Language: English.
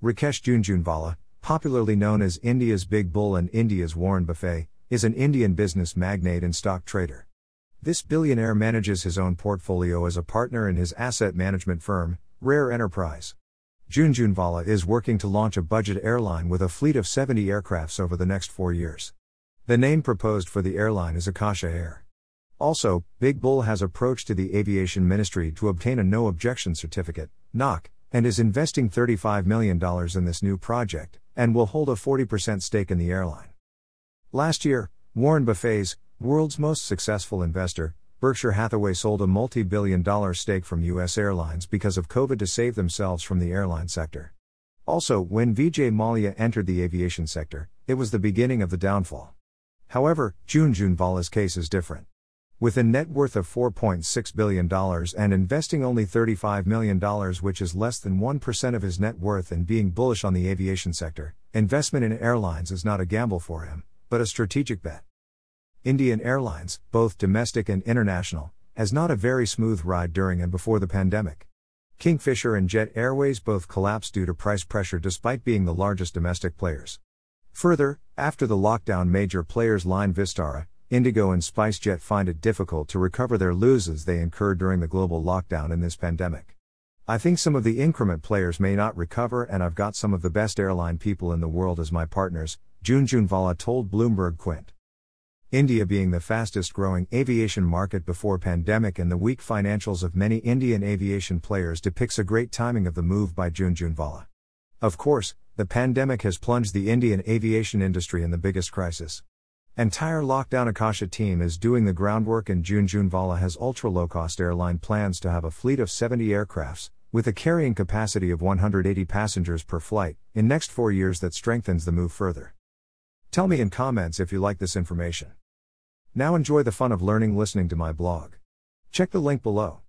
Rakesh Jhunjhunwala, popularly known as India's Big Bull and India's Warren Buffett, is an Indian business magnate and stock trader. This billionaire manages his own portfolio as a partner in his asset management firm, Rare Enterprise. Jhunjhunwala is working to launch a budget airline with a fleet of 70 aircrafts over the next four years. The name proposed for the airline is Akasa Air. Also, Big Bull has approached to the Aviation Ministry to obtain a no objection certificate, NOC, and is investing $35 million in this new project, and will hold a 40% stake in the airline. Last year, Warren Buffett's, world's most successful investor, Berkshire Hathaway sold a multi billion dollar stake from U.S. airlines because of COVID to save themselves from the airline sector. Also, when Vijay Mallya entered the aviation sector, it was the beginning of the downfall. However, Jhunjhunwala's case is different. With a net worth of $4.6 billion and investing only $35 million, which is less than 1% of his net worth, and being bullish on the aviation sector, investment in airlines is not a gamble for him, but a strategic bet. Indian Airlines, both domestic and international, has not a very smooth ride during and before the pandemic. Kingfisher and Jet Airways both collapsed due to price pressure despite being the largest domestic players. Further, after the lockdown, major players Line Vistara, Indigo and SpiceJet find it difficult to recover their losses they incurred during the global lockdown in this pandemic. I think some of the increment players may not recover, and I've got some of the best airline people in the world as my partners, Jhunjhunwala told Bloomberg Quint. India being the fastest growing aviation market before pandemic and the weak financials of many Indian aviation players depicts a great timing of the move by Jhunjhunwala. Of course, the pandemic has plunged the Indian aviation industry in the biggest crisis. Entire lockdown Akasa team is doing the groundwork and Jhunjhunwala has ultra low cost airline plans to have a fleet of 70 aircrafts, with a carrying capacity of 180 passengers per flight, in next 4 years that strengthens the move further. Tell me in comments if you like this information. Now enjoy the fun of learning listening to my blog. Check the link below.